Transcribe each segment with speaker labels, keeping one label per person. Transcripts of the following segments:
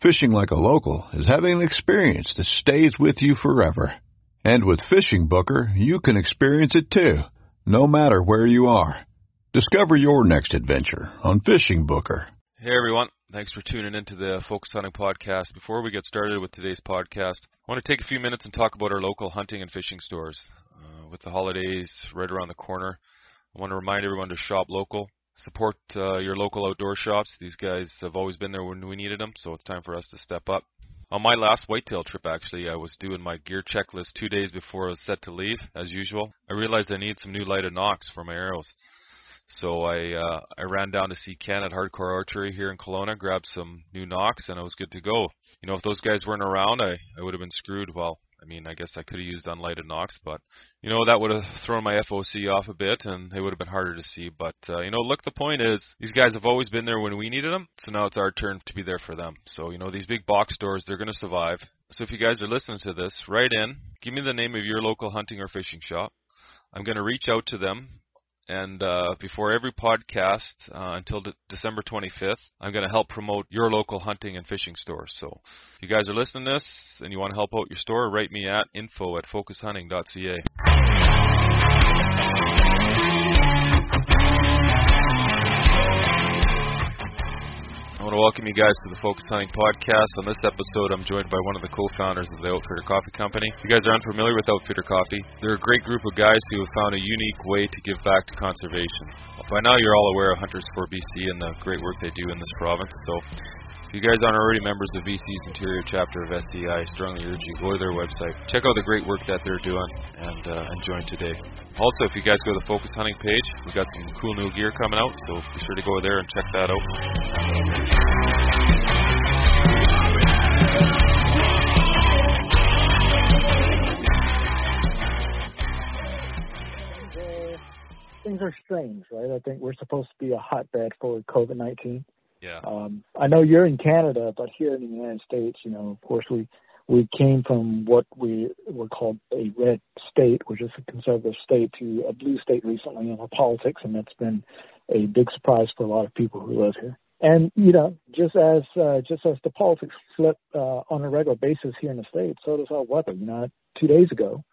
Speaker 1: Fishing like a local is having an experience that stays with you forever. And with Fishing Booker, you can experience it too, no matter where you are. Discover your next adventure on Fishing Booker.
Speaker 2: Hey everyone, thanks for tuning into the Focus Hunting Podcast. Before we get started with today's podcast, I want to take a few minutes and talk about our local hunting and fishing stores. Uh, with the holidays right around the corner, I want to remind everyone to shop local support uh, your local outdoor shops. These guys have always been there when we needed them, so it's time for us to step up. On my last whitetail trip, actually, I was doing my gear checklist two days before I was set to leave, as usual. I realized I need some new lighted nocks for my arrows. So I uh, I ran down to see Ken at Hardcore Archery here in Kelowna, grabbed some new nocks, and I was good to go. You know, if those guys weren't around, I, I would have been screwed. Well, I mean, I guess I could have used unlighted nocks, but you know that would have thrown my FOC off a bit, and they would have been harder to see. But uh, you know, look, the point is these guys have always been there when we needed them, so now it's our turn to be there for them. So you know, these big box stores, they're going to survive. So if you guys are listening to this, write in, give me the name of your local hunting or fishing shop. I'm going to reach out to them and uh, before every podcast uh, until de- December 25th, I'm going to help promote your local hunting and fishing store. So if you guys are listening to this and you want to help out your store, write me at info at focushunting.ca. welcome you guys to the Focus Hunting Podcast. On this episode, I'm joined by one of the co-founders of the Outfitter Coffee Company. If you guys are unfamiliar with Outfitter Coffee, they're a great group of guys who have found a unique way to give back to conservation. By now, you're all aware of Hunters for BC and the great work they do in this province. So if you guys aren't already members of BC's interior chapter of SDI, I strongly urge you go to their website, check out the great work that they're doing, and uh, and join today. Also, if you guys go to the Focus Hunting page, we've got some cool new gear coming out, so be sure to go there and check that out.
Speaker 3: Things are strange, right? I think we're supposed to be a hotbed for COVID nineteen
Speaker 2: Yeah.
Speaker 3: um, I know you're in Canada, but here in the United States, you know, of course, we we came from what we were called a red state, which is a conservative state, to a blue state recently in our politics, and that's been a big surprise for a lot of people who live here. And you know, just as uh, just as the politics flip uh, on a regular basis here in the states, so does our weather. You know, two days ago,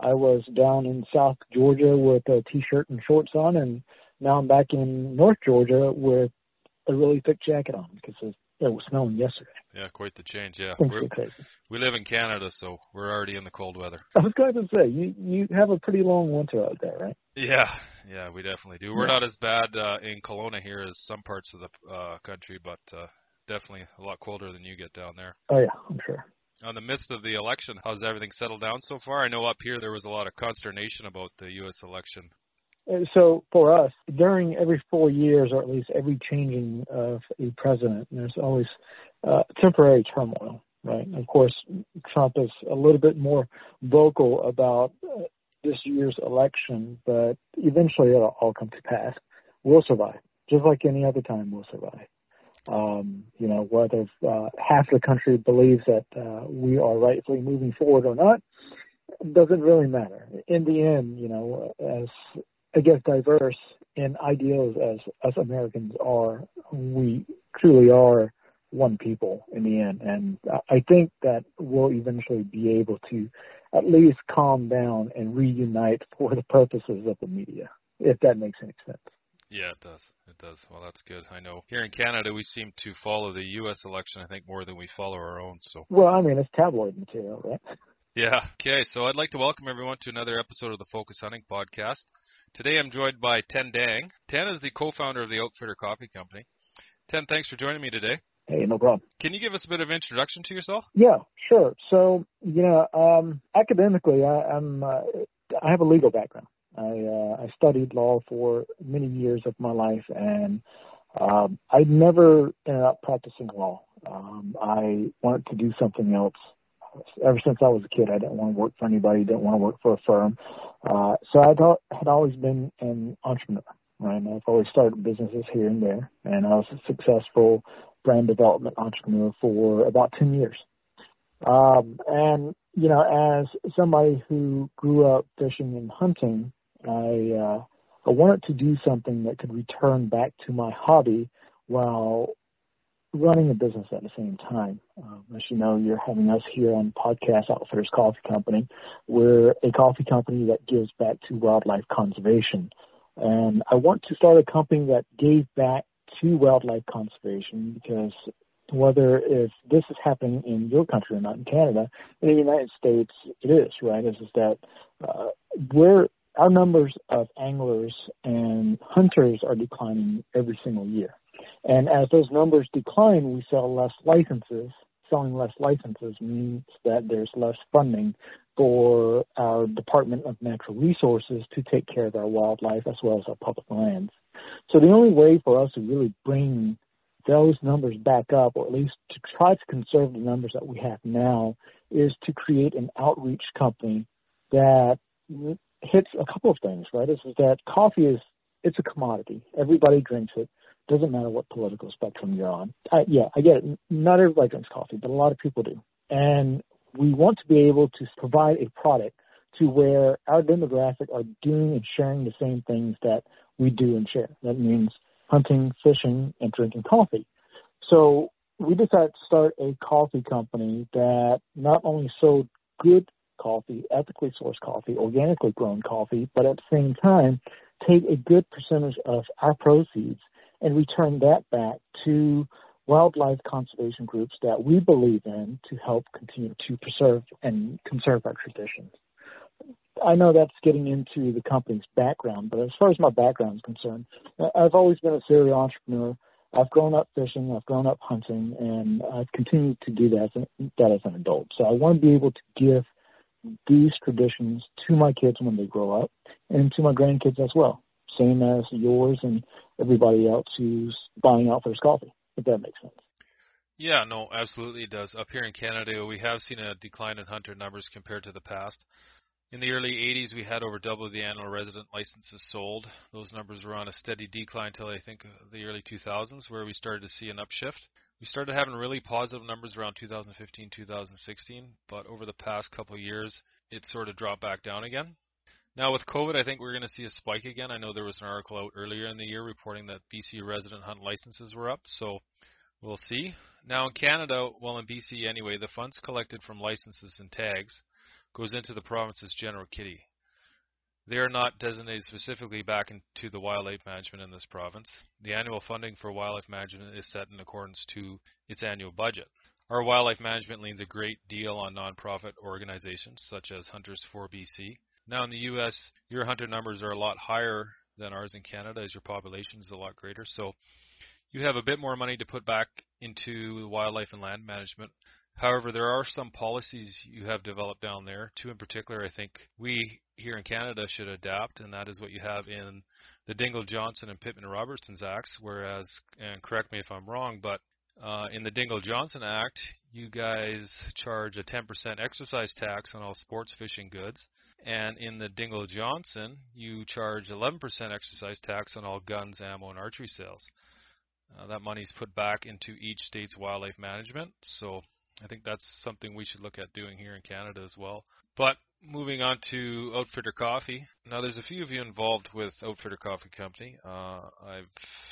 Speaker 3: I was down in South Georgia with a t-shirt and shorts on, and now I'm back in North Georgia with a really thick jacket on because it, it was snowing yesterday.
Speaker 2: Yeah, quite the change. Yeah, We're,
Speaker 3: crazy.
Speaker 2: we live in Canada, so we're already in the cold weather.
Speaker 3: I was going to say you you have a pretty long winter out there, right?
Speaker 2: Yeah, yeah, we definitely do. We're
Speaker 3: Yeah.
Speaker 2: not as bad uh, in Kelowna here as some parts of the uh, country, but uh, definitely a lot colder than you get down there.
Speaker 3: Oh yeah, I'm sure.
Speaker 2: On the midst of the election, how's everything settled down so far? I know up here there was a lot of consternation about the U.S. election.
Speaker 3: So for us, during every four years, or at least every changing of a president, there's always uh, temporary turmoil, right? Of course, Trump is a little bit more vocal about uh, this year's election, but eventually it'll all come to pass. We'll survive, just like any other time. We'll survive. Um, you know, whether uh, half the country believes that uh, we are rightfully moving forward or not, doesn't really matter. In the end, you know, as I guess diverse in ideals as us Americans are, we truly are one people in the end. And I think that we'll eventually be able to at least calm down and reunite for the purposes of the media, if that makes any sense.
Speaker 4: Yeah, it does. It does. Well, that's good. I know here in Canada we seem to follow the U.S. election, I think, more than we follow our own. So.
Speaker 3: Well, I mean, it's tabloid material, right?
Speaker 4: Yeah. Okay. So I'd like to welcome everyone to another episode of the Focus Hunting Podcast. Today I'm joined by Ten Dang. Ten is the co-founder of the Outfitter Coffee Company. Ten, thanks for joining me today.
Speaker 3: Hey, no problem.
Speaker 4: Can you give us a bit of introduction to yourself?
Speaker 3: Yeah, sure. So, you know, um, academically, I, I'm uh, I have a legal background. I uh, I studied law for many years of my life, and um, I never ended up practicing law. Um, I wanted to do something else. Ever since I was a kid, I didn't want to work for anybody. Didn't want to work for a firm. Uh, so I had always been an entrepreneur. Right, I've always started businesses here and there, and I was a successful brand development entrepreneur for about 10 years. Um, and, you know, as somebody who grew up fishing and hunting, I, uh, I wanted to do something that could return back to my hobby while running a business at the same time. Um, as you know, you're having us here on podcast Outfitters Coffee Company. We're a coffee company that gives back to wildlife conservation. And I want to start a company that gave back to wildlife conservation because whether if this is happening in your country or not in Canada, in the United States it is, right? Is is that uh, we're our numbers of anglers and hunters are declining every single year. And as those numbers decline, we sell less licenses. Selling less licenses means that there's less funding for our Department of Natural Resources to take care of our wildlife as well as our public lands. So the only way for us to really bring those numbers back up, or at least to try to conserve the numbers that we have now, is to create an outreach company that hits a couple of things, right? Is, is that coffee is it's a commodity. Everybody drinks it. Doesn't matter what political spectrum you're on. I, yeah, I get it. Not everybody drinks coffee, but a lot of people do. And we want to be able to provide a product to where our demographic are doing and sharing the same things that we do and share. That means hunting, fishing, and drinking coffee. So we decided to start a coffee company that not only sold good coffee, ethically sourced coffee, organically grown coffee, but at the same time take a good percentage of our proceeds and return that back to wildlife conservation groups that we believe in to help continue to preserve and conserve our traditions. I know that's getting into the company's background, but as far as my background is concerned, I've always been a serial entrepreneur. I've grown up fishing, I've grown up hunting, and I've continued to do that as, that as an adult. So I want to be able to give these traditions to my kids when they grow up and to my grandkids as well, same as yours and everybody else who's buying out Outfitters coffee, if that makes sense.
Speaker 4: Yeah, no, absolutely it does. Up here in Canada, we have seen a decline in hunter numbers compared to the past. In the early 80s, we had over double the annual resident licenses sold. Those numbers were on a steady decline until I think the early 2000s, where we started to see an upshift. We started having really positive numbers around 2015, 2016, but over the past couple years, it sort of dropped back down again. Now with COVID, I think we're going to see a spike again. I know there was an article out earlier in the year reporting that BC resident hunt licenses were up, so we'll see. Now in Canada, well in BC anyway, the funds collected from licenses and tags goes into the province's general kitty. They are not designated specifically back into the wildlife management in this province. The annual funding for wildlife management is set in accordance to its annual budget. Our wildlife management leans a great deal on nonprofit organizations such as Hunters for BC. Now in the US, your hunter numbers are a lot higher than ours in Canada as your population is a lot greater. So you have a bit more money to put back into wildlife and land management However, there are some policies you have developed down there. Two in particular, I think we here in Canada should adapt, and that is what you have in the Dingell Johnson and Pittman Robertson's Acts. Whereas, and correct me if I'm wrong, but uh, in the Dingell Johnson Act, you guys charge a 10% exercise tax on all sports fishing goods. And in the Dingell Johnson, you charge 11% exercise tax on all guns, ammo, and archery sales. Uh, that money is put back into each state's wildlife management. So I think that's something we should look at doing here in Canada as well. But moving on to Outfitter Coffee. Now, there's a few of you involved with Outfitter Coffee Company. Uh, I've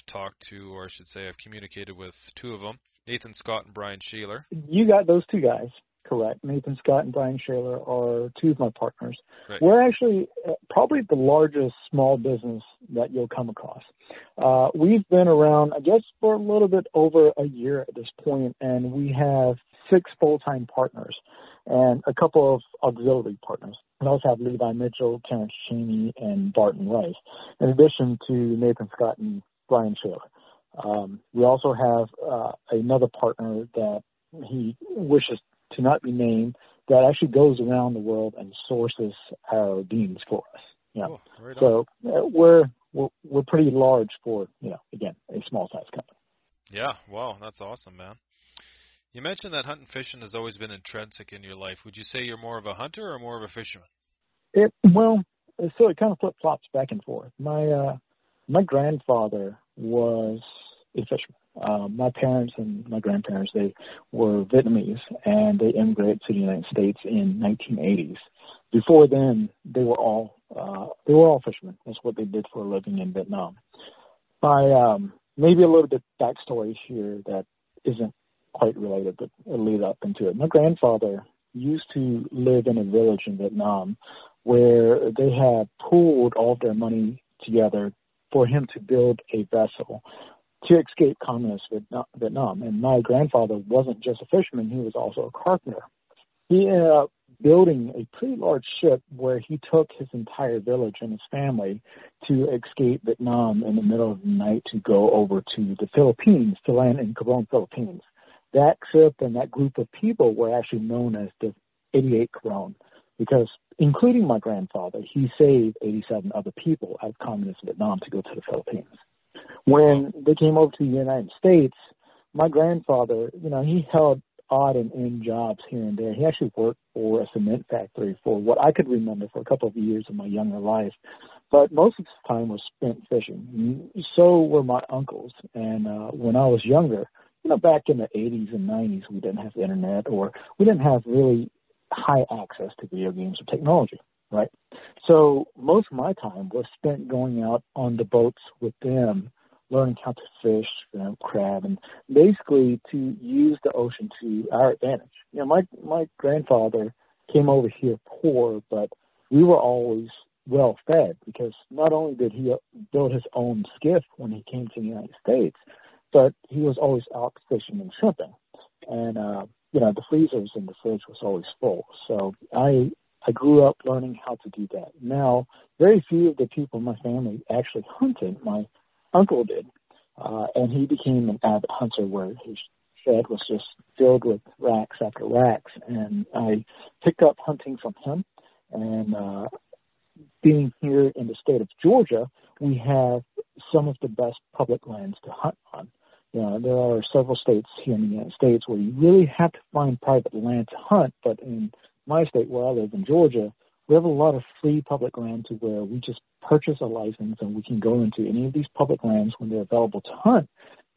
Speaker 4: talked to, or I should say, I've communicated with two of them, Nathan Scott and Brian Shaler.
Speaker 3: You got those two guys correct. Nathan Scott and Brian Shaler are two of my partners.
Speaker 4: Right.
Speaker 3: We're actually uh, probably the largest small business that you'll come across. Uh, we've been around, I guess, for a little bit over a year at this point, and we have six full-time partners and a couple of auxiliary partners. We also have Levi Mitchell, Terrence Cheney, and Barton Rice, in addition to Nathan Scott and Brian Shaler. Um, we also have uh, another partner that he wishes to not be named that actually goes around the world and sources our beans for us. Yeah.
Speaker 4: Cool. Right.
Speaker 3: So uh, we're, we're we're pretty large for you know again a small size company.
Speaker 4: Yeah, wow, that's awesome, man. You mentioned that hunting fishing has always been intrinsic in your life. Would you say you're more of a hunter or more of a fisherman?
Speaker 3: It well, so it kind of flip flops back and forth. My uh, my grandfather was a fisherman. Uh, my parents and my grandparents they were Vietnamese and they immigrated to the United States in 1980s. Before then, they were all uh, they were all fishermen. That's what they did for a living in Vietnam. By um, maybe a little bit backstory here that isn't quite related, but it'll lead up into it. My grandfather used to live in a village in Vietnam where they had pooled all their money together for him to build a vessel to escape communist Vietnam. And my grandfather wasn't just a fisherman, he was also a carpenter. He ended up building a pretty large ship where he took his entire village and his family to escape Vietnam in the middle of the night to go over to the Philippines, to land in Cabon, Philippines. That trip and that group of people were actually known as the 88 Cabon because including my grandfather, he saved 87 other people out of communist Vietnam to go to the Philippines. When they came over to the United States, my grandfather, you know, he held odd and end jobs here and there. He actually worked for a cement factory for what I could remember for a couple of years of my younger life. But most of his time was spent fishing. So were my uncles. And uh, when I was younger, you know, back in the 80s and 90s, we didn't have internet or we didn't have really high access to video games or technology, right? So most of my time was spent going out on the boats with them learning how to fish, you know, crab, and basically to use the ocean to our advantage. You know, my my grandfather came over here poor, but we were always well fed because not only did he build his own skiff when he came to the United States, but he was always out fishing and shrimping, and uh, you know the freezers in the fridge was always full. So I I grew up learning how to do that. Now, very few of the people in my family actually hunted. My uncle did, uh, and he became an avid hunter where his shed was just filled with racks after racks. And I picked up hunting from him. And uh, being here in the state of Georgia, we have some of the best public lands to hunt on. You know, there are several states here in the United States where you really have to find private land to hunt, but in my state where I live in Georgia, we have a lot of free public land to where we just purchase a license and we can go into any of these public lands when they're available to hunt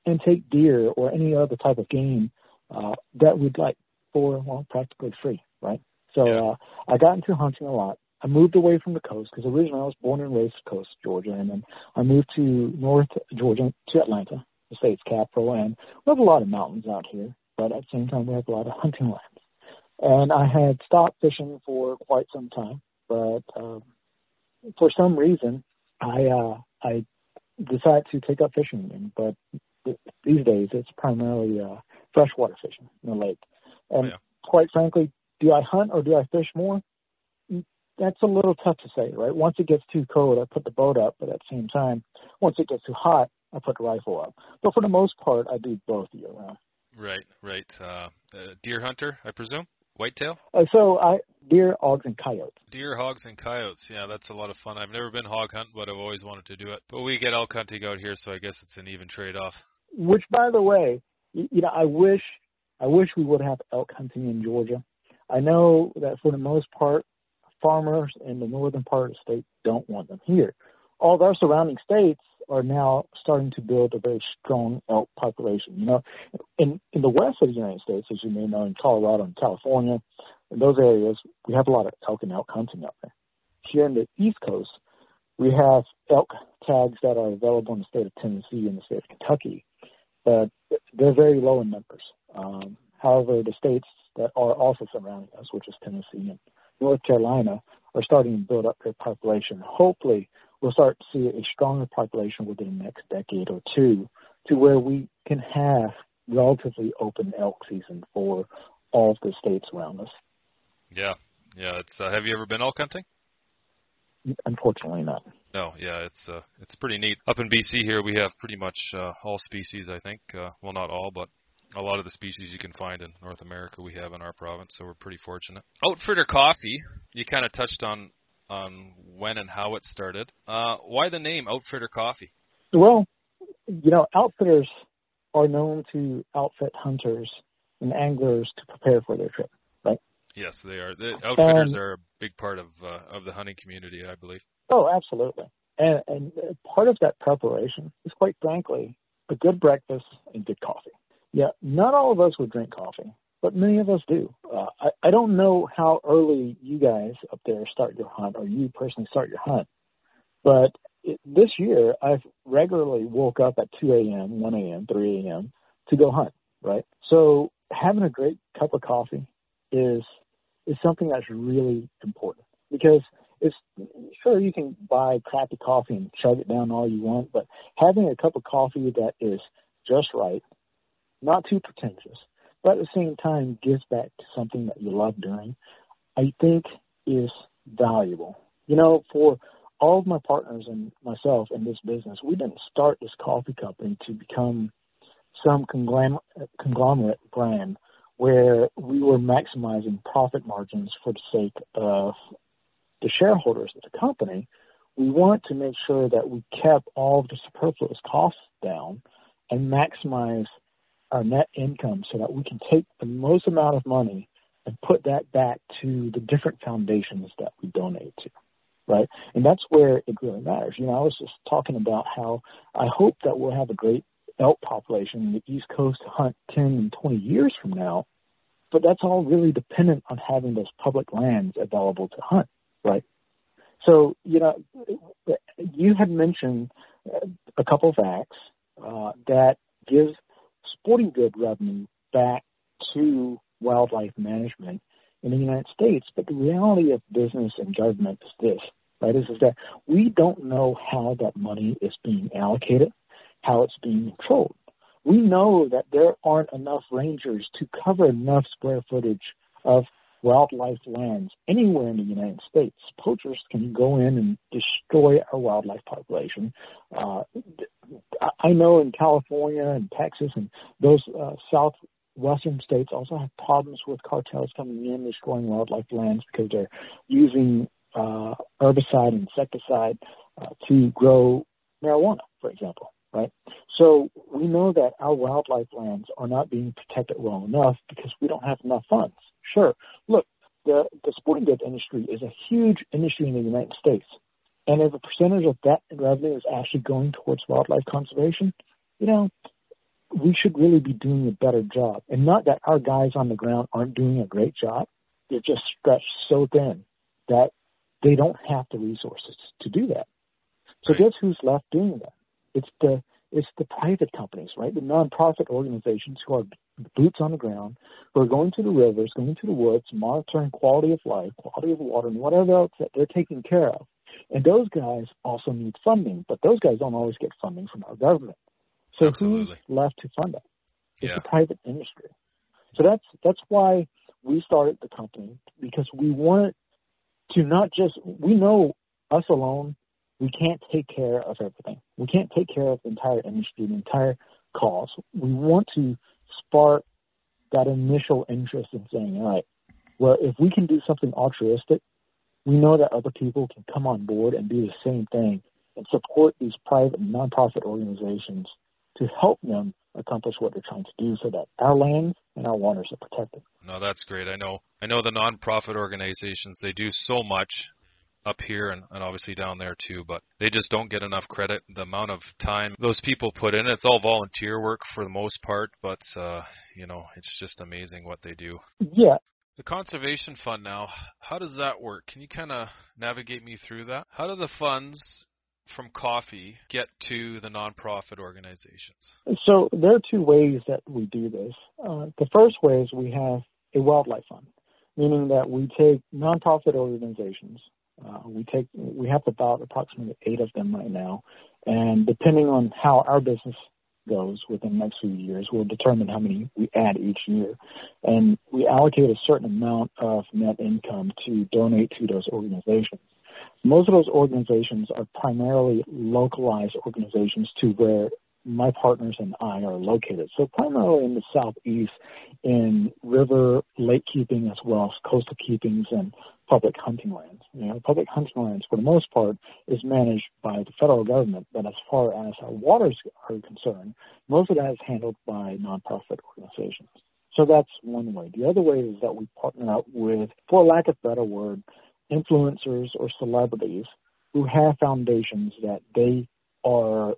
Speaker 3: and take deer or any other type of game uh, that we'd like for well practically free, right? So
Speaker 4: Yeah.
Speaker 3: uh, I got into hunting a lot. I moved away from the coast because originally I was born and raised coast Georgia, and then I moved to North Georgia to Atlanta, the state's capital, and we have a lot of mountains out here, but at the same time we have a lot of hunting lands. And I had stopped fishing for quite some time, but um, for some reason I uh, I decided to take up fishing again. But th- these days it's primarily uh, freshwater fishing in the lake. And
Speaker 4: Yeah.
Speaker 3: quite frankly, do I hunt or do I fish more? Mm, That's a little tough to say, right? Once it gets too cold, I put the boat up, but at the same time, once it gets too hot, I put the rifle up. But for the most part, I do both year round.
Speaker 4: Right, right. Uh, deer hunter, I presume. Whitetail.
Speaker 3: Uh, so I deer, hogs, and coyotes.
Speaker 4: Deer, hogs, and coyotes. Yeah, that's a lot of fun. I've never been hog hunting, but I've always wanted to do it. But we get elk hunting out here, so I guess it's an even trade-off.
Speaker 3: Which, by the way, you, you know, I wish, I wish we would have elk hunting in Georgia. I know that for the most part, farmers in the northern part of the state don't want them here. All of our surrounding states are now starting to build a very strong elk population. You know, in in the west of the United States, as you may know, in Colorado and California, in those areas, we have a lot of elk and elk hunting out there. Here in the East Coast, we have elk tags that are available in the state of Tennessee and the state of Kentucky, but they're very low in numbers. Um, however, the states that are also surrounding us, which is Tennessee and North Carolina, are starting to build up their population. Hopefully, we'll start to see a stronger population within the next decade or two to where we can have relatively open elk season for all of the states around us.
Speaker 4: Yeah, yeah. It's uh, have you ever been elk hunting?
Speaker 3: Unfortunately, not.
Speaker 4: No, yeah, it's uh, it's pretty neat. Up in BC here, we have pretty much uh, all species. I think, uh, well, not all, but a lot of the species you can find in North America we have in our province, so we're pretty fortunate. Outfitter Coffee, you kind of touched on on when and how it started. Uh, why the name Outfitter Coffee?
Speaker 3: Well, you know, outfitters are known to outfit hunters and anglers to prepare for their trip, right?
Speaker 4: Yes, they are. The outfitters are a big part of uh, of the hunting community, I believe.
Speaker 3: Oh, absolutely. And, and part of that preparation is, quite frankly, a good breakfast and good coffee. Yeah, not all of us would drink coffee, but many of us do. Uh, I, I don't know how early you guys up there start your hunt, or you personally start your hunt, but it, this year I've regularly woke up at 2 a.m., 1 a.m., 3 a.m. to go hunt. Right, so having a great cup of coffee is is something that's really important because it's sure you can buy crappy coffee and chug it down all you want, but having a cup of coffee that is just right not too pretentious, but at the same time gives back to something that you love doing, I think is valuable. You know, for all of my partners and myself in this business, we didn't start this coffee company to become some conglomerate brand where we were maximizing profit margins for the sake of the shareholders of the company. We want to make sure that we kept all of the superfluous costs down and maximize our net income so that we can take the most amount of money and put that back to the different foundations that we donate to right? And that's where it really matters. You know, I was just talking about how I hope that we'll have a great elk population in the East Coast to hunt 10 and 20 years from now, but that's all really dependent on having those public lands available to hunt, right? So, you know, you had mentioned a couple of acts uh, that gives sporting good revenue back to wildlife management in the United States. But the reality of business and government is this, right? Is, is that we don't know how that money is being allocated, how it's being controlled. We know that there aren't enough rangers to cover enough square footage of wildlife lands anywhere in the United States. Poachers can go in and destroy our wildlife population. Uh, I know in California and Texas and those uh, southwestern states also have problems with cartels coming in, destroying wildlife lands because they're using uh, herbicide insecticide uh, to grow marijuana, for example. Right. So we know that our wildlife lands are not being protected well enough because we don't have enough funds. Sure. Look, the, the sporting goods industry is a huge industry in the United States. And if a percentage of that revenue is actually going towards wildlife conservation, you know, we should really be doing a better job. And not that our guys on the ground aren't doing a great job. They're just stretched so thin that they don't have the resources to do that. So guess who's left doing that? It's the it's the private companies, right? The nonprofit organizations who are boots on the ground, who are going to the rivers, going to the woods, monitoring quality of life, quality of water, and whatever else that they're taking care of. And those guys also need funding, but those guys don't always get funding from our government. So
Speaker 4: Absolutely.
Speaker 3: who's left to fund it? It's
Speaker 4: yeah.
Speaker 3: the private industry. So that's that's why we started the company because we wanted to not just we know us alone we can't take care of everything. We can't take care of the entire industry, the entire cause. We want to spark that initial interest in saying, all right, well, if we can do something altruistic, we know that other people can come on board and do the same thing and support these private and nonprofit organizations to help them accomplish what they're trying to do so that our lands and our waters are protected.
Speaker 4: No, that's great. I know I know the nonprofit organizations, they do so much up here and, and obviously down there too, but they just don't get enough credit. The amount of time those people put in, it's all volunteer work for the most part, but uh, you know, it's just amazing what they do.
Speaker 3: Yeah.
Speaker 4: The conservation fund now, how does that work? Can you kind of navigate me through that? How do the funds from coffee get to the nonprofit organizations?
Speaker 3: So there are two ways that we do this. Uh, the first way is we have a wildlife fund, meaning that we take nonprofit organizations. Uh, we take we have about approximately eight of them right now, and depending on how our business goes within the next few years, we'll determine how many we add each year, and we allocate a certain amount of net income to donate to those organizations. Most of those organizations are primarily localized organizations to where my partners and I are located. So primarily in the southeast in river, lake keeping as well as coastal keepings and public hunting lands. You know, public hunting lands for the most part is managed by the federal government, but as far as our waters are concerned, most of that is handled by nonprofit organizations. So that's one way. The other way is that we partner up with, for lack of better word, influencers or celebrities who have foundations that they are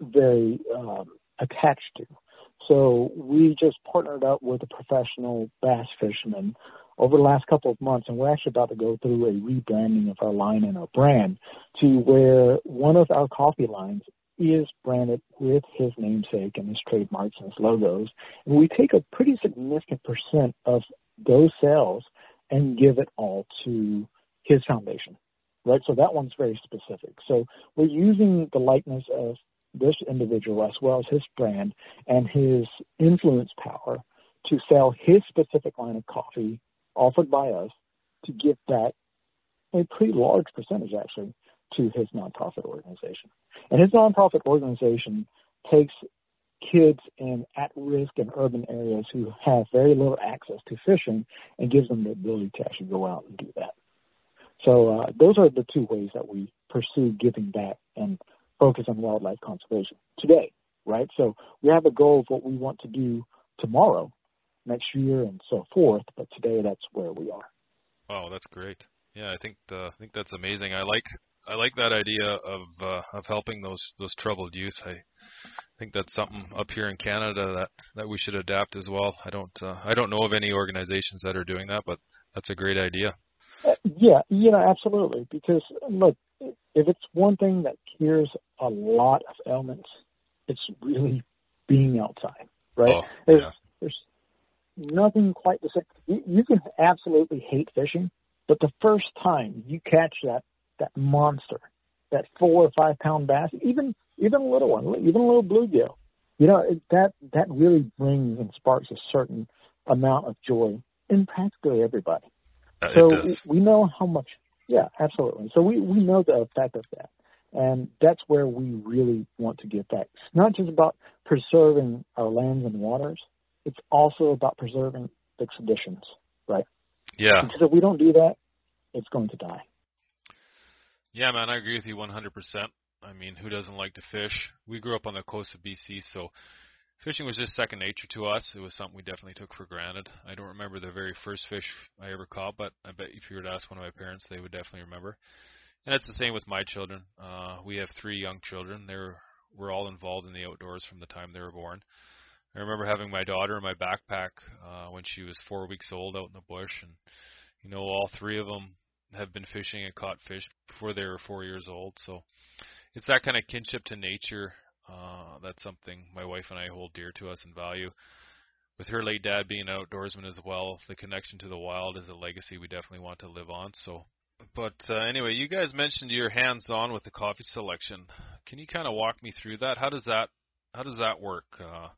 Speaker 3: very um, attached to. So we just partnered up with a professional bass fisherman over the last couple of months, and we're actually about to go through a rebranding of our line and our brand to where one of our coffee lines is branded with his namesake and his trademarks and his logos. And we take a pretty significant percent of those sales and give it all to his foundation, right? So that one's very specific. So we're using the likeness of this individual as well as his brand and his influence power to sell his specific line of coffee offered by us to give that a pretty large percentage actually to his nonprofit organization. And his nonprofit organization takes kids in at-risk and urban areas who have very little access to fishing and gives them the ability to actually go out and do that. So uh, those are the two ways that we pursue giving back and focus on wildlife conservation today, right? So we have a goal of what we want to do tomorrow, next year, and so forth. But today, that's where we are.
Speaker 4: Oh, that's great. Yeah, I think the, I think that's amazing. I like I like that idea of uh, of helping those those troubled youth. I think that's something up here in Canada that that we should adapt as well. I don't uh, I don't know of any organizations that are doing that, but that's a great idea.
Speaker 3: Uh, yeah, you know, absolutely. Because look, if it's one thing that cures a lot of ailments, it's really being outside, right?
Speaker 4: Oh,
Speaker 3: there's,
Speaker 4: yeah.
Speaker 3: there's nothing quite the same. You, you can absolutely hate fishing, but the first time you catch that that monster, that four or five pound bass, even even a little one, even a little bluegill, you know that that really brings and sparks a certain amount of joy in practically everybody.
Speaker 4: Uh,
Speaker 3: so we know how much. Yeah, absolutely. So we we know the effect of that, and that's where we really want to get back. It's not just about preserving our lands and waters. It's also about preserving the expeditions, right?
Speaker 4: Yeah.
Speaker 3: Because if we don't do that, it's going to die.
Speaker 4: Yeah, man, I agree with you 100%. I mean, who doesn't like to fish? We grew up on the coast of BC, so fishing was just second nature to us. It was something we definitely took for granted. I don't remember the very first fish I ever caught, but I bet if you were to ask one of my parents, they would definitely remember. And it's the same with my children. Uh, we have three young children. They're we're all involved in the outdoors from the time they were born. I remember having my daughter in my backpack uh, when she was four weeks old out in the bush, and you know all three of them have been fishing and caught fish before they were four years old. So it's that kind of kinship to nature. Uh, that's something my wife and I hold dear to us and value. With her late dad being an outdoorsman as well, the connection to the wild is a legacy we definitely want to live on. So, but uh, anyway, you guys mentioned you're hands-on with the coffee selection. Can you kind of walk me through that? How does that how does that work? Uh,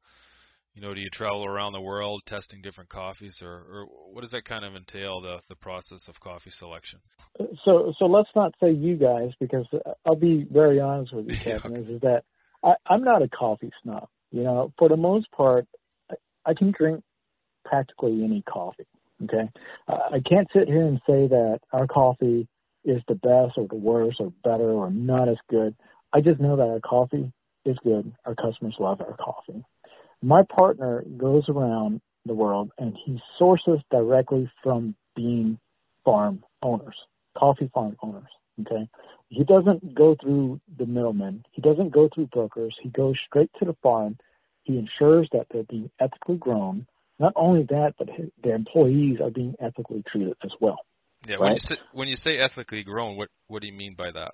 Speaker 4: you know, do you travel around the world testing different coffees, or, or what does that kind of entail the the process of coffee selection?
Speaker 3: So so let's not say you guys because I'll be very honest with you, Kevin. is, is that I, I'm not a coffee snob. You know, for the most part, I, I can drink practically any coffee. Okay, I can't sit here and say that our coffee is the best or the worst or better or not as good. I just know that our coffee is good. Our customers love our coffee. My partner goes around the world and he sources directly from bean farm owners, coffee farm owners. Okay, he doesn't go through the middlemen. He doesn't go through brokers. He goes straight to the farm. He ensures that they're being ethically grown. Not only that, but his, their employees are being ethically treated as well.
Speaker 4: Yeah.
Speaker 3: Right.
Speaker 4: When you say when you say ethically grown, what what do you mean by that?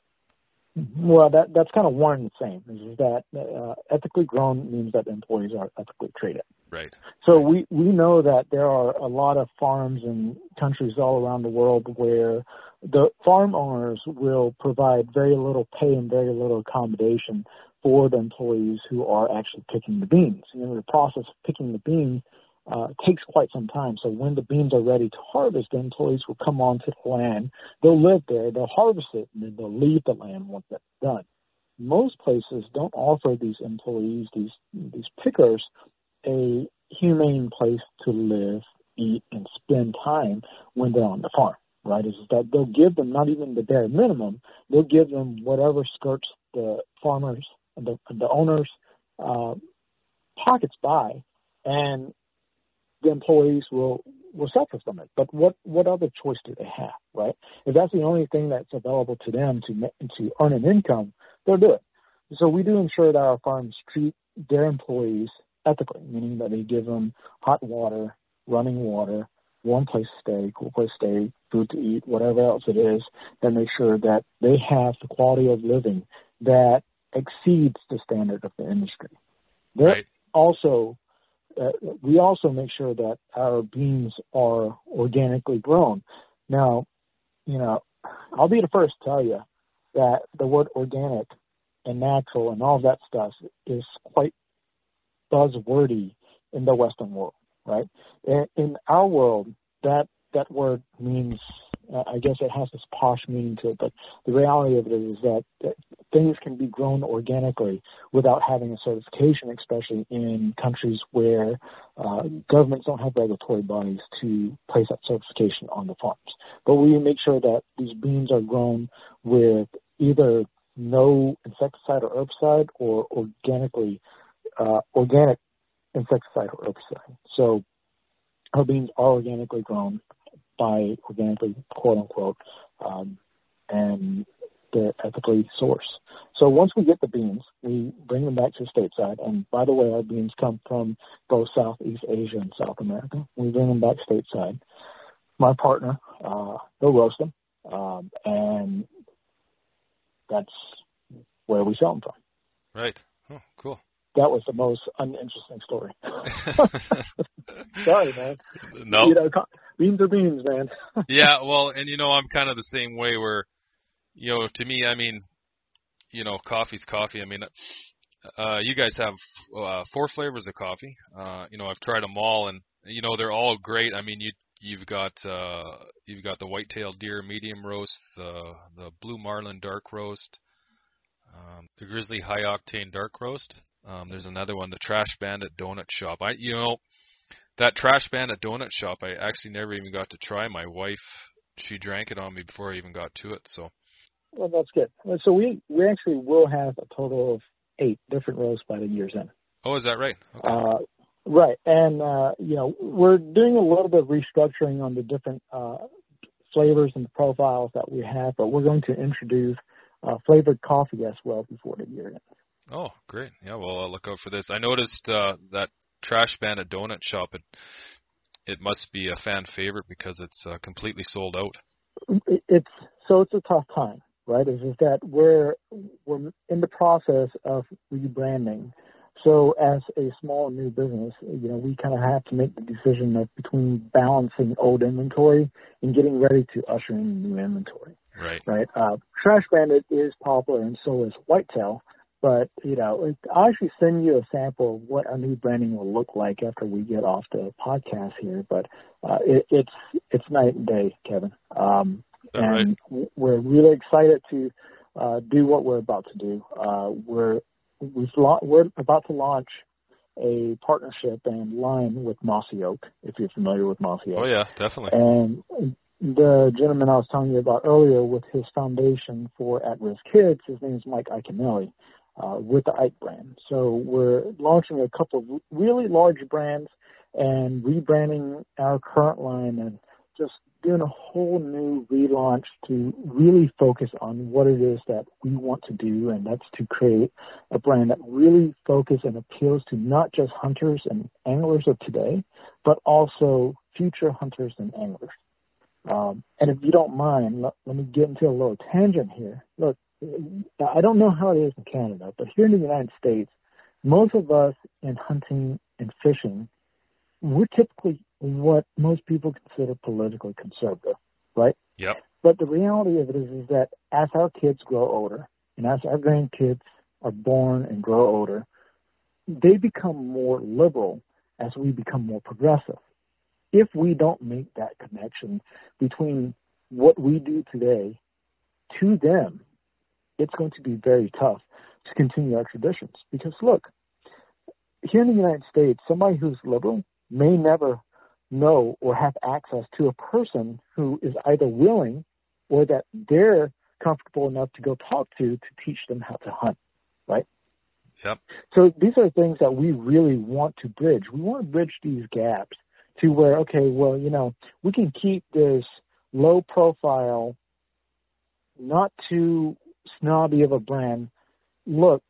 Speaker 3: Well, that that's kind of one and the same. Is that uh, ethically grown means that the employees are ethically treated.
Speaker 4: Right.
Speaker 3: So we we know that there are a lot of farms and countries all around the world where the farm owners will provide very little pay and very little accommodation for the employees who are actually picking the beans. You know, the process of picking the beans uh, takes quite some time. So when the beans are ready to harvest, the employees will come onto the land. They'll live there. They'll harvest it, and then they'll leave the land once that's done. Most places don't offer these employees, these these pickers, a humane place to live, eat, and spend time when they're on the farm. Right? Is that they'll give them not even the bare minimum. They'll give them whatever skirts the farmers, the the owners' uh, pockets by, and the employees will will suffer from it. But what what other choice do they have, right? If that's the only thing that's available to them to to earn an income, they'll do it. So we do ensure that our farms treat their employees ethically, meaning that they give them hot water, running water, warm place to stay, cool place to stay, food to eat, whatever else it is, then make sure that they have the quality of living that exceeds the standard of the industry. They're
Speaker 4: Right.
Speaker 3: also uh, we also make sure that our beans are organically grown. Now, you know, I'll be the first to tell you that the word organic and natural and all of that stuff is quite buzzwordy in the Western world, right? In, our world, that that word means, uh, I guess it has this posh meaning to it, but the reality of it is that, that things can be grown organically without having a certification, especially in countries where uh, governments don't have regulatory bodies to place that certification on the farms. But we make sure that these beans are grown with either no insecticide or herbicide or organically uh, organic insecticide or herbicide. So our beans are organically grown by organically, quote unquote, um, and they're ethically sourced. So once we get the beans, we bring them back to the stateside. And by the way, our beans come from both Southeast Asia and South America. We bring them back stateside. My partner, uh, they'll roast them, um, and that's where we sell them from.
Speaker 4: Right. Oh, cool.
Speaker 3: That was the most uninteresting story. Sorry, man.
Speaker 4: no.
Speaker 3: You know, beans are beans, man.
Speaker 4: yeah, well, and you know, I'm kind of the same way where, you know, to me, I mean, you know, coffee's coffee. I mean, uh, you guys have uh, four flavors of coffee. Uh, you know, I've tried them all, and you know, they're all great. I mean, you you've got uh, you've got the white-tailed deer medium roast, the the blue marlin dark roast, um, the grizzly high octane dark roast. Um, there's another one, the Trash Bandit Donut Shop. I, you know, that Trash Bandit Donut Shop, I actually never even got to try. My wife, she drank it on me before I even got to it. So,
Speaker 3: Well, that's good. So we we actually will have a total of eight different roasts by the year's end.
Speaker 4: oh, is that right? Okay.
Speaker 3: Uh, right, and uh, you know we're doing a little bit of restructuring on the different uh, flavors and profiles that we have, but we're going to introduce uh, flavored coffee as well before the year ends.
Speaker 4: Oh, great. Yeah, well, I'll look out for this. I noticed uh, that Trash Bandit Donut Shop. It it must be a fan favorite because it's uh, completely sold out.
Speaker 3: It- It's so it's a tough time, right? Is is that we're we're in the process of rebranding. So as a small new business, you know, we kind of have to make the decision of between balancing old inventory and getting ready to usher in new inventory.
Speaker 4: Right.
Speaker 3: right? Uh, Trash Bandit is popular, and so is Whitetail. But you know, I'll actually send you a sample of what our new branding will look like after we get off the podcast here. But uh, it, it's it's night and day, Kevin. Um,
Speaker 4: that right?
Speaker 3: and we're really excited to uh, do what we're about to do. Uh, we're we've la- we're about to launch a partnership and line with Mossy Oak, if you're familiar with Mossy Oak.
Speaker 4: Oh yeah, definitely.
Speaker 3: And the gentleman I was telling you about earlier with his foundation for at-risk kids, his name is Mike Iaconelli, uh, with the Ike brand. So we're launching a couple of really large brands and rebranding our current line and just doing a whole new relaunch to really focus on what it is that we want to do, and that's to create a brand that really focuses and appeals to not just hunters and anglers of today, but also future hunters and anglers. Um, and if you don't mind, let, let me get into a little tangent here. Look, I don't know how it is in Canada, but here in the United States, most of us in hunting and fishing, we're typically what most people consider politically conservative, right?
Speaker 4: Yep.
Speaker 3: But the reality of it is, is that as our kids grow older and as our grandkids are born and grow older, they become more liberal as we become more progressive. If we don't make that connection between what we do today to them, it's going to be very tough to continue our traditions. Because look, here in the United States, somebody who's liberal may never know or have access to a person who is either willing or that they're comfortable enough to go talk to to teach them how to hunt, right?
Speaker 4: Yep.
Speaker 3: So these are things that we really want to bridge. We want to bridge these gaps to where, okay, well, you know, we can keep this low profile, not too snobby of a brand look,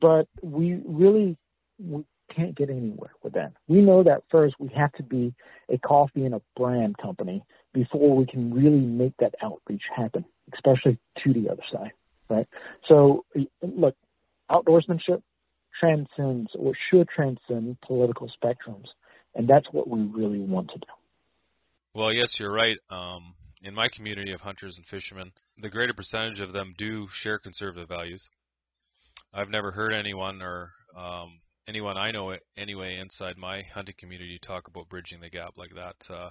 Speaker 3: but we really we can't get anywhere with that. We know that first we have to be a coffee and a brand company before we can really make that outreach happen, especially to the other side, right? So, look, outdoorsmanship transcends or should transcend political spectrums, and that's what we really want to do.
Speaker 4: Well, yes, you're right. Um, in my community of hunters and fishermen, the greater percentage of them do share conservative values. I've never heard anyone or um, anyone I know anyway inside my hunting community talk about bridging the gap like that. Uh,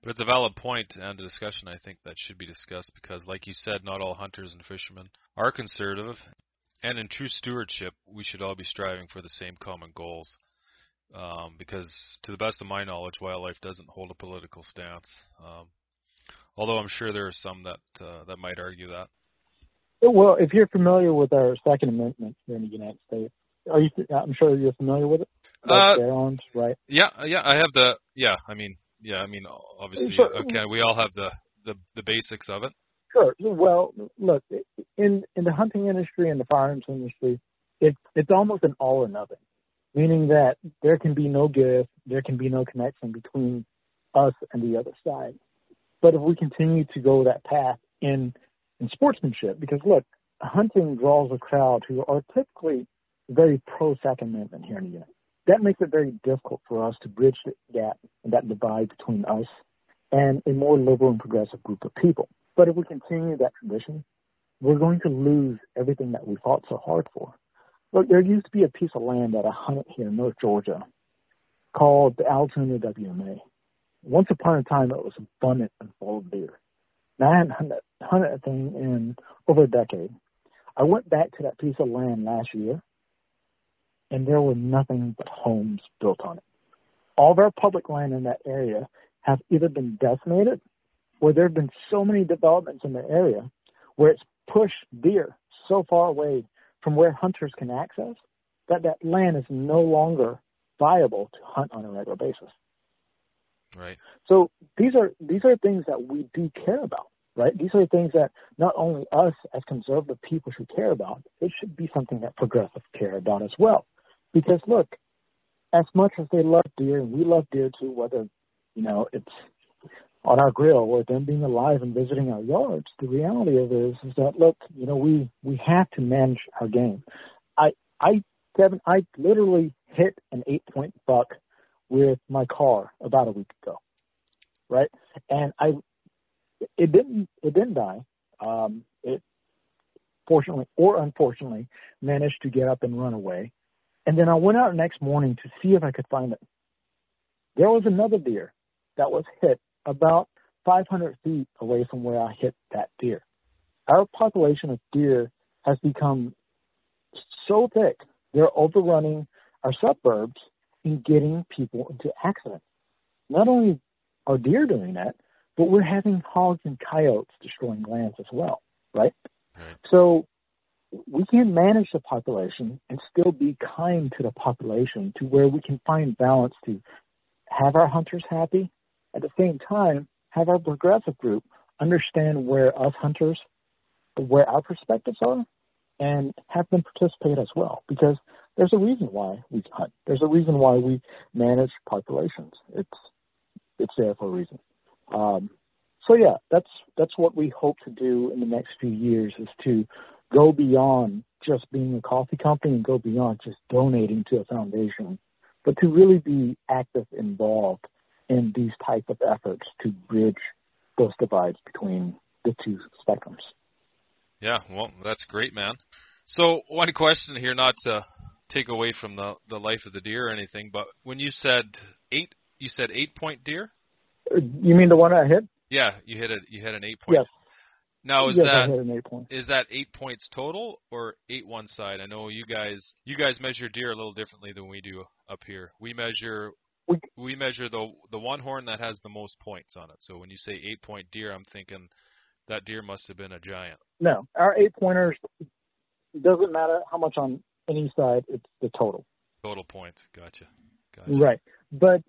Speaker 4: but it's a valid point and a discussion I think that should be discussed because, like you said, not all hunters and fishermen are conservative, and in true stewardship, we should all be striving for the same common goals. Um, because, to the best of my knowledge, wildlife doesn't hold a political stance. Um, although I'm sure there are some that uh, that might argue that.
Speaker 3: Well, if you're familiar with our Second Amendment here in the United States, are you? I'm sure you're familiar with it.
Speaker 4: Uh,
Speaker 3: arms, right?
Speaker 4: Yeah, yeah. I have the. Yeah, I mean, yeah. I mean, obviously, sure. okay. We all have the, the the basics of it.
Speaker 3: Sure. Well, look, in in the hunting industry and the firearms industry, it's it's almost an all or nothing, meaning that there can be no give, there can be no connection between us and the other side. But if we continue to go that path in in sportsmanship, because look, hunting draws a crowd who are typically very pro Second Amendment here in the United. That makes it very difficult for us to bridge that gap and that divide between us and a more liberal and progressive group of people. But if we continue that tradition, we're going to lose everything that we fought so hard for. Look, there used to be a piece of land that I hunted here in North Georgia called the Allatoona WMA. Once upon a time, it was abundant and full of deer. Now, I hadn't hunted, hunted a thing in over a decade. I went back to that piece of land last year, and there were nothing but homes built on it. All of our public land in that area has either been decimated or there have been so many developments in the area where it's pushed deer so far away from where hunters can access that that land is no longer viable to hunt on a regular basis.
Speaker 4: Right.
Speaker 3: So these are these are things that we do care about, right? These are things that not only us as conservative people should care about, it should be something that progressives care about as well. Because look, as much as they love deer, and we love deer too, whether you know it's on our grill or them being alive and visiting our yards, the reality of it is is that look, you know, we we have to manage our game. I I Kevin, I literally hit an eight point buck with my car about a week ago. Right? And I it didn't it didn't die. Um it fortunately or unfortunately managed to get up and run away. And then I went out next morning to see if I could find it. There was another deer that was hit about 500 feet away from where I hit that deer. Our population of deer has become so thick, they're overrunning our suburbs and getting people into accidents. Not only are deer doing that, but we're having hogs and coyotes destroying lands as well, right? right. So we can manage the population and still be kind to the population to where we can find balance to have our hunters happy. At the same time, have our progressive group understand where us hunters, where our perspectives are, and have them participate as well. Because there's a reason why we hunt. There's a reason why we manage populations. It's it's there for a reason. Um, so yeah, that's that's what we hope to do in the next few years is to go beyond just being a coffee company and go beyond just donating to a foundation, but to really be active, involved in these type of efforts to bridge those divides between the two spectrums.
Speaker 4: Yeah, well, that's great, man. So one question here, not to take away from the the life of the deer or anything, but when you said eight, you said eight point deer.
Speaker 3: Uh, you mean the one I hit?
Speaker 4: Yeah, you hit it. You hit an eight point.
Speaker 3: Yes.
Speaker 4: Now is
Speaker 3: yes,
Speaker 4: that
Speaker 3: I hit an eight point.
Speaker 4: is that eight points total or eight one side? I know you guys you guys measure deer a little differently than we do up here. We measure
Speaker 3: We-
Speaker 4: we measure the the one horn that has the most points on it. So when you say eight point deer, I'm thinking that deer must have been a giant.
Speaker 3: No, our eight pointers doesn't matter how much on any side. It's the total.
Speaker 4: Total points. Gotcha. Gotcha.
Speaker 3: Right. But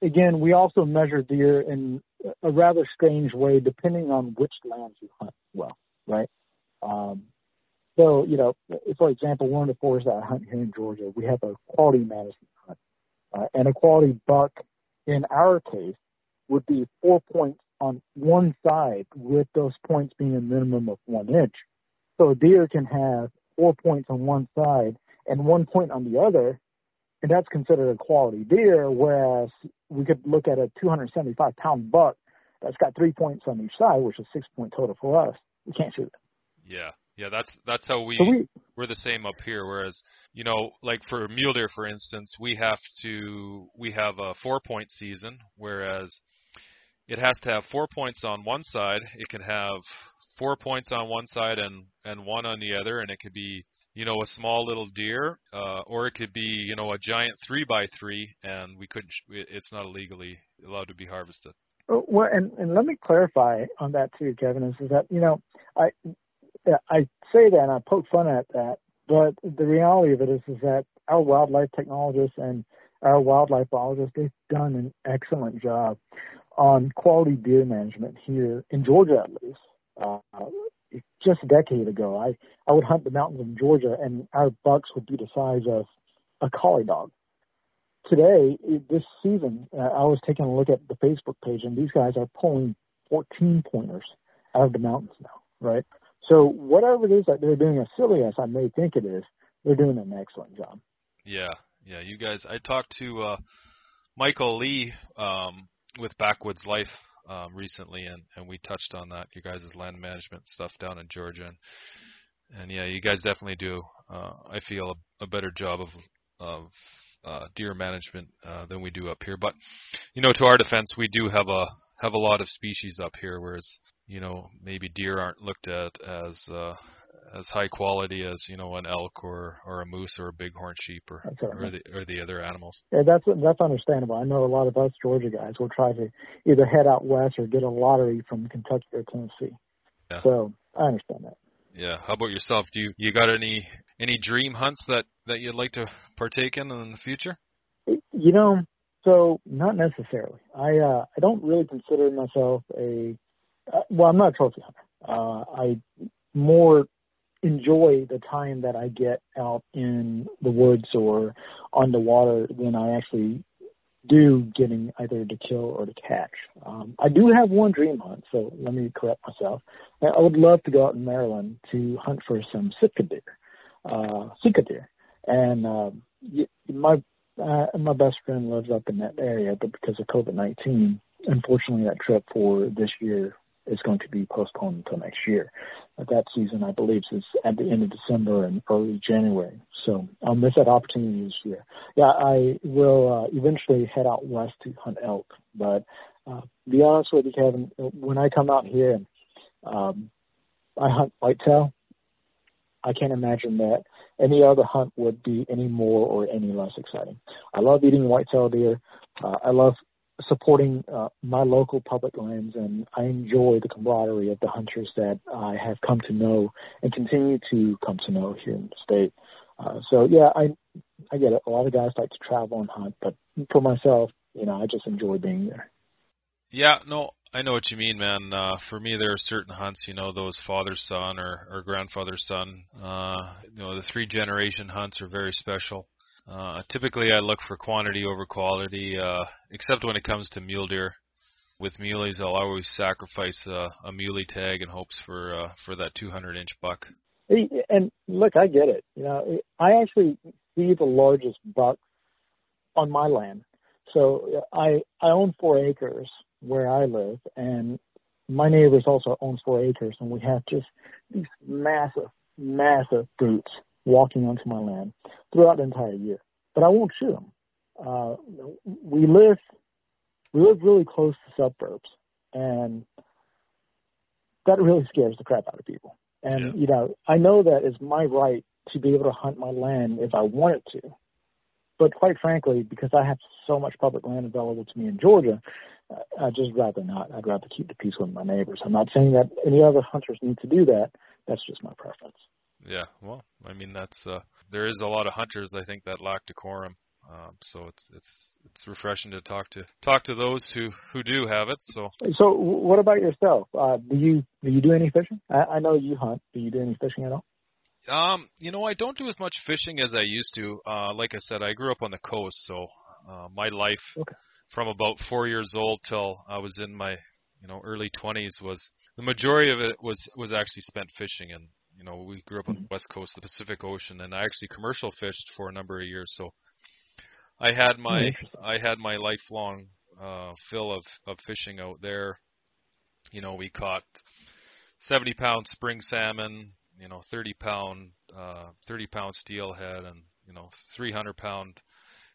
Speaker 3: again, we also measure deer in a rather strange way depending on which lands you hunt well, right? Um, so, you know, for example, one of the forests that I hunt here in Georgia, we have a quality management hunt. Uh, and a quality buck, in our case, would be four points on one side, with those points being a minimum of one inch. So a deer can have four points on one side and one point on the other, and that's considered a quality deer. Whereas we could look at a 275 pound buck that's got three points on each side, which is six point total for us. We can't shoot it.
Speaker 4: Yeah. Yeah, that's that's how we
Speaker 3: So we
Speaker 4: we're the same up here. Whereas, you know, like for mule deer, for instance, we have to we have a four point season, whereas it has to have four points on one side. It can have four points on one side and and one on the other, and it could be you know a small little deer, uh, or it could be you know a giant three by three, and we couldn't. It's not illegally allowed to be harvested.
Speaker 3: Oh, Well, and, and let me clarify on that too, Kevin. Is, is that you know, I I say that and I poke fun at that, but the reality of it is is that our wildlife technologists and our wildlife biologists they've done an excellent job on quality deer management here in Georgia, at least. Uh, just a decade ago, I I would hunt the mountains in Georgia, and our bucks would be the size of a collie dog today, this season, uh, I was taking a look at the Facebook page, and these guys are pulling 14 pointers out of the mountains now, right? So whatever it is that they're doing, as silly as I may think it is, they're doing an excellent job.
Speaker 4: Yeah, yeah. You guys, I talked to uh, Michael Lee um, with Backwoods Life um, recently, and and we touched on that. You guys' land management stuff down in Georgia, and and yeah, you guys definitely do. Uh, I feel a, a better job of of uh, deer management uh, than we do up here. But you know, to our defense, we do have a have a lot of species up here, whereas you know maybe deer aren't looked at as uh, as high quality as you know an elk or or a moose or a bighorn sheep or or the or the other animals.
Speaker 3: Yeah, that's that's understandable. I know a lot of us Georgia guys will try to either head out west or get a lottery from Kentucky or Tennessee.
Speaker 4: Yeah.
Speaker 3: So I understand that.
Speaker 4: Yeah. How about yourself? Do you you got any any dream hunts that that you'd like to partake in in the future?
Speaker 3: You know, so not necessarily. I uh, I don't really consider myself a uh, well. I'm not a trophy hunter. Uh, I more enjoy the time that I get out in the woods or on the water than I actually do getting either to kill or to catch. Um, I do have one dream hunt, so let me correct myself. I would love to go out in Maryland to hunt for some Sitka deer, uh, Sika deer, and y- my uh, my best friend lives up in that area, but because of COVID nineteen, unfortunately, that trip for this year is going to be postponed until next year. But that season, I believe, is at the end of December and early January. So I'll miss that opportunity this year. Yeah, I will uh, eventually head out west to hunt elk. But uh, be honest with you, Kevin, when I come out here and um, I hunt whitetail, I can't imagine that any other hunt would be any more or any less exciting. I love eating whitetail deer. Uh, I love supporting uh, my local public lands, and I enjoy the camaraderie of the hunters that I have come to know and continue to come to know here in the state. Uh, so yeah, I I get it. A lot of guys like to travel and hunt, but for myself, you know, I just enjoy being there.
Speaker 4: Yeah, no, I know what you mean, man. Uh, for me, there are certain hunts, you know, those father son or, or grandfather son. Uh, you know, the three generation hunts are very special. Uh, typically, I look for quantity over quality, uh, except when it comes to mule deer. With muleys, I'll always sacrifice a, a muley tag in hopes for uh, for that 200 inch buck.
Speaker 3: And look, I get it. You know, I actually see the largest buck on my land. So I I own four acres where I live, and my neighbors also owns four acres, and we have just these massive, massive brutes walking onto my land throughout the entire year. But I won't shoot them. Uh, we live we live really close to suburbs, and that really scares the crap out of people. And
Speaker 4: Yeah.
Speaker 3: you know, I know that it's my right to be able to hunt my land if I wanted to. But quite frankly, because I have so much public land available to me in Georgia, I'd just rather not. I'd rather keep the peace with my neighbors. I'm not saying that any other hunters need to do that. That's just my preference.
Speaker 4: Yeah, well, I mean that's uh, there is a lot of hunters I think that lack decorum. Um, so it's it's it's refreshing to talk to talk to those who who do have it. So
Speaker 3: So, what about yourself? Uh, do you do you do any fishing? I, I know you hunt. Do you do any fishing at all?
Speaker 4: Um, you know, I don't do as much fishing as I used to. Uh, like I said, I grew up on the coast, so uh, my life
Speaker 3: Okay.
Speaker 4: from about four years old till I was in my, you know, early twenties was the majority of it was was actually spent fishing. And you know, we grew up on the west coast, the Pacific Ocean, and I actually commercial fished for a number of years. So I had my. I had my lifelong uh, fill of of fishing out there. You know, we caught 70 pound spring salmon, you know, 30 pound, uh, 30 pound steelhead, and you know, 300 pound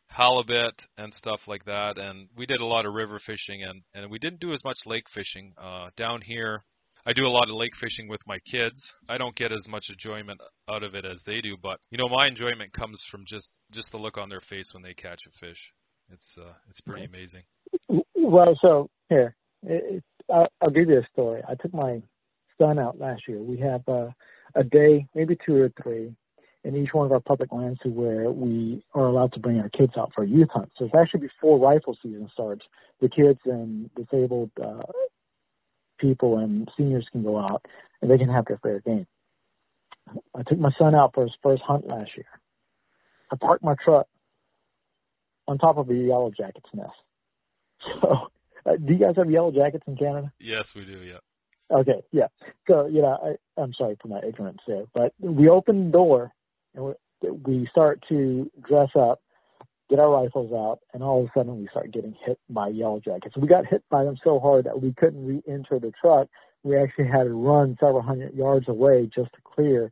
Speaker 4: halibut and stuff like that. And we did a lot of river fishing, and and we didn't do as much lake fishing uh, down here. I do a lot of lake fishing with my kids. I don't get as much enjoyment out of it as they do, but you know, my enjoyment comes from just just the look on their face when they catch a fish. It's uh, it's pretty amazing.
Speaker 3: Well, so here, it, I'll, I'll give you a story. I took my son out last year. We have uh, a day, maybe two or three, in each one of our public lands to where we are allowed to bring our kids out for a youth hunt. So it's actually before rifle season starts. The kids and disabled uh, people and seniors can go out and they can have their fair game. I took my son out for his first hunt last year. I parked my truck on top of a yellow jacket's nest. So, uh, do you guys have yellow jackets in Canada?
Speaker 4: Yes, we do. Yeah.
Speaker 3: Okay, yeah. So, you know, I, I'm sorry for my ignorance there, but we open the door and we, we start to dress up, get our rifles out, and all of a sudden we start getting hit by yellow jackets. We got hit by them so hard that we couldn't re-enter the truck. We actually had to run several hundred yards away just to clear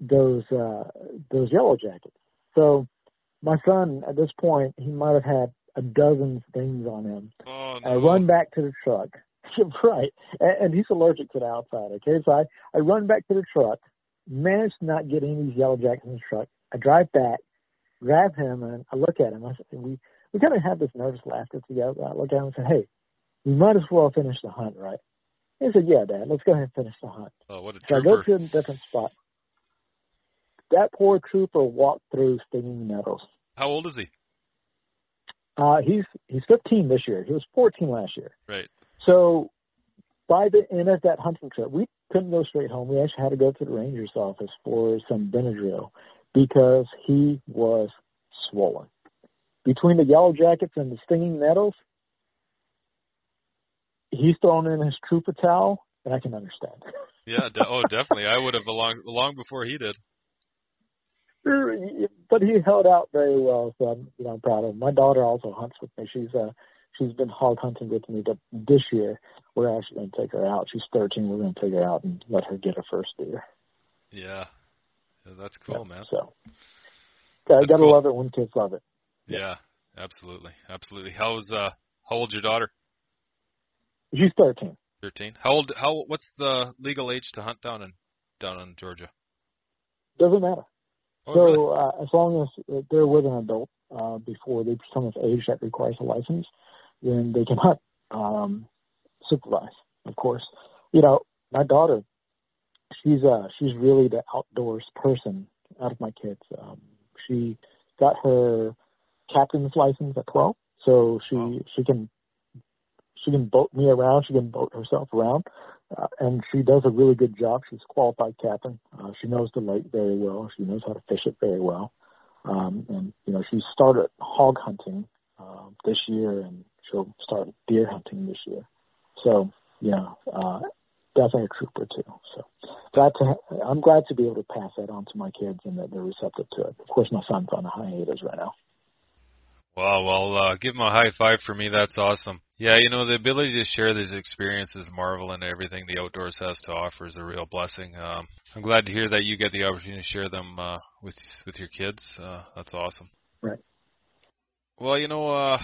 Speaker 3: those uh, those yellow jackets. So, my son at this point he might have had a dozen things on him.
Speaker 4: Oh no.
Speaker 3: I run back to the truck. right. And, and he's allergic to the outside, okay? So I, I run back to the truck, manage to not get any of these yellow jackets in the truck. I drive back, grab him, and I look at him. I said, we, we kind of had this nervous laughter together. I look at him and said, hey, we might as well finish the hunt, right? He said, yeah, Dad, let's go ahead and finish the hunt.
Speaker 4: Oh, what a
Speaker 3: So I go to a different spot. That poor trooper walked through stinging nettles.
Speaker 4: How old is he?
Speaker 3: Uh, he's he's 15 this year. He was 14 last year.
Speaker 4: Right.
Speaker 3: So by the end of that hunting trip, we couldn't go straight home. We actually had to go to the ranger's office for some Benadryl because he was swollen. Between the yellow jackets and the stinging nettles, he's thrown in his trooper towel, and I can understand.
Speaker 4: Yeah. De- oh, definitely. I would have long long before he did.
Speaker 3: but he held out very well, so I'm you know I'm proud of him. My daughter also hunts with me. She's uh she's been hog hunting with me, but this year we're actually going to take her out. She's 13. We're going to take her out and let her get her first deer.
Speaker 4: Yeah. Yeah that's cool, man.
Speaker 3: So I gotta
Speaker 4: cool.
Speaker 3: love it when kids love it.
Speaker 4: Yeah. Absolutely. Absolutely. How's uh how old's your daughter?
Speaker 3: She's 13.
Speaker 4: Thirteen. How old? How? What's the legal age to hunt down in down in Georgia?
Speaker 3: Doesn't matter.
Speaker 4: Oh,
Speaker 3: so
Speaker 4: really?
Speaker 3: uh, as long as they're with an adult uh, before they become of age that requires a license, then they can hunt um, supervised, of course. You know, my daughter, she's uh she's really the outdoors person out of my kids. Um, she got her captain's license at 12, so she
Speaker 4: Wow.
Speaker 3: she can she can boat me around. She can boat herself around, uh, and she does a really good job. She's a qualified captain. Uh, she knows the lake very well. She knows how to fish it very well. Um, and you know, she started hog hunting uh, this year, and she'll start deer hunting this year. So yeah, uh, definitely a trooper too. So glad to ha- I'm glad to be able to pass that on to my kids and that they're receptive to it. Of course, my son's on a hiatus right now.
Speaker 4: Wow, well, uh, give him a high five for me. That's awesome. Yeah, you know, the ability to share these experiences, marvel, and everything the outdoors has to offer is a real blessing. Um, I'm glad to hear that you get the opportunity to share them uh, with with your kids. Uh, that's awesome.
Speaker 3: Right.
Speaker 4: Well, you know, uh,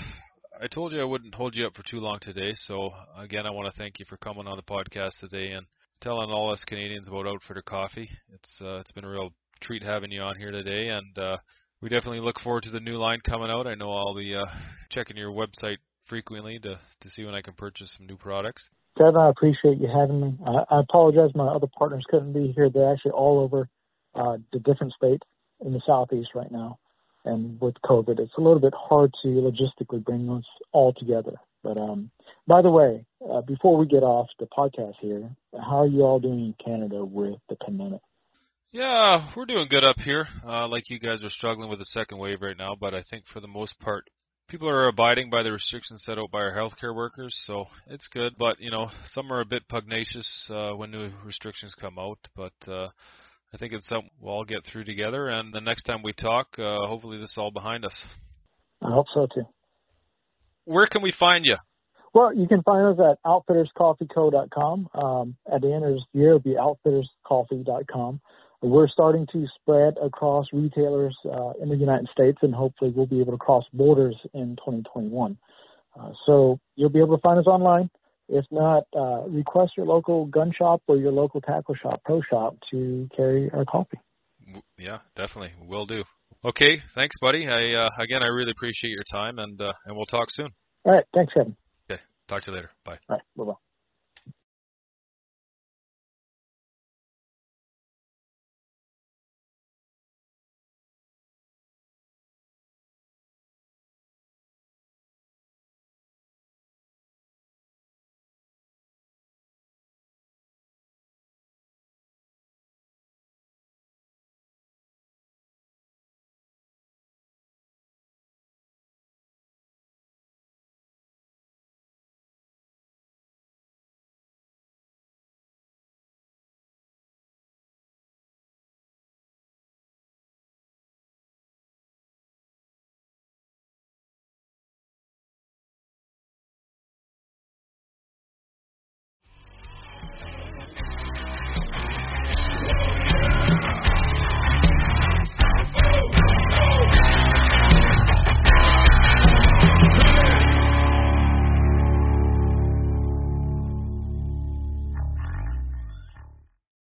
Speaker 4: I told you I wouldn't hold you up for too long today. So again, I want to thank you for coming on the podcast today and telling all us Canadians about Outfitter Coffee. It's uh, it's been a real treat having you on here today, and uh, we definitely look forward to the new line coming out. I know I'll be uh, checking your website frequently to to see when I can purchase some new products.
Speaker 3: Kevin, I appreciate you having me. I, I apologize my other partners couldn't be here. They're actually all over uh, the different states in the southeast right now and with COVID, it's a little bit hard to logistically bring us all together. But um, by the way, uh, before we get off the podcast here, how are you all doing in Canada with the pandemic?
Speaker 4: Yeah, we're doing good up here. Uh, like you guys are struggling with the second wave right now, but I think for the most part, people are abiding by the restrictions set out by our healthcare workers, so it's good. But you know, some are a bit pugnacious uh, when new restrictions come out. But uh, I think it's something we'll all get through together. And the next time we talk, uh, hopefully this is all behind us.
Speaker 3: I hope so too.
Speaker 4: Where can we find you?
Speaker 3: Well, you can find us at outfitterscoffeeco.com. Um, at the end of this year, it'll be outfitterscoffee.com. We're starting to spread across retailers uh, in the United States, and hopefully we'll be able to cross borders in 2021. Uh, so you'll be able to find us online. If not, uh, request your local gun shop or your local tackle shop, pro shop, to carry our coffee.
Speaker 4: Yeah, definitely, will do. Okay, thanks, buddy. I uh, again, I really appreciate your time, and uh, and we'll talk soon.
Speaker 3: All right, thanks, Kevin.
Speaker 4: Okay, talk to you later. Bye.
Speaker 3: All right, bye bye.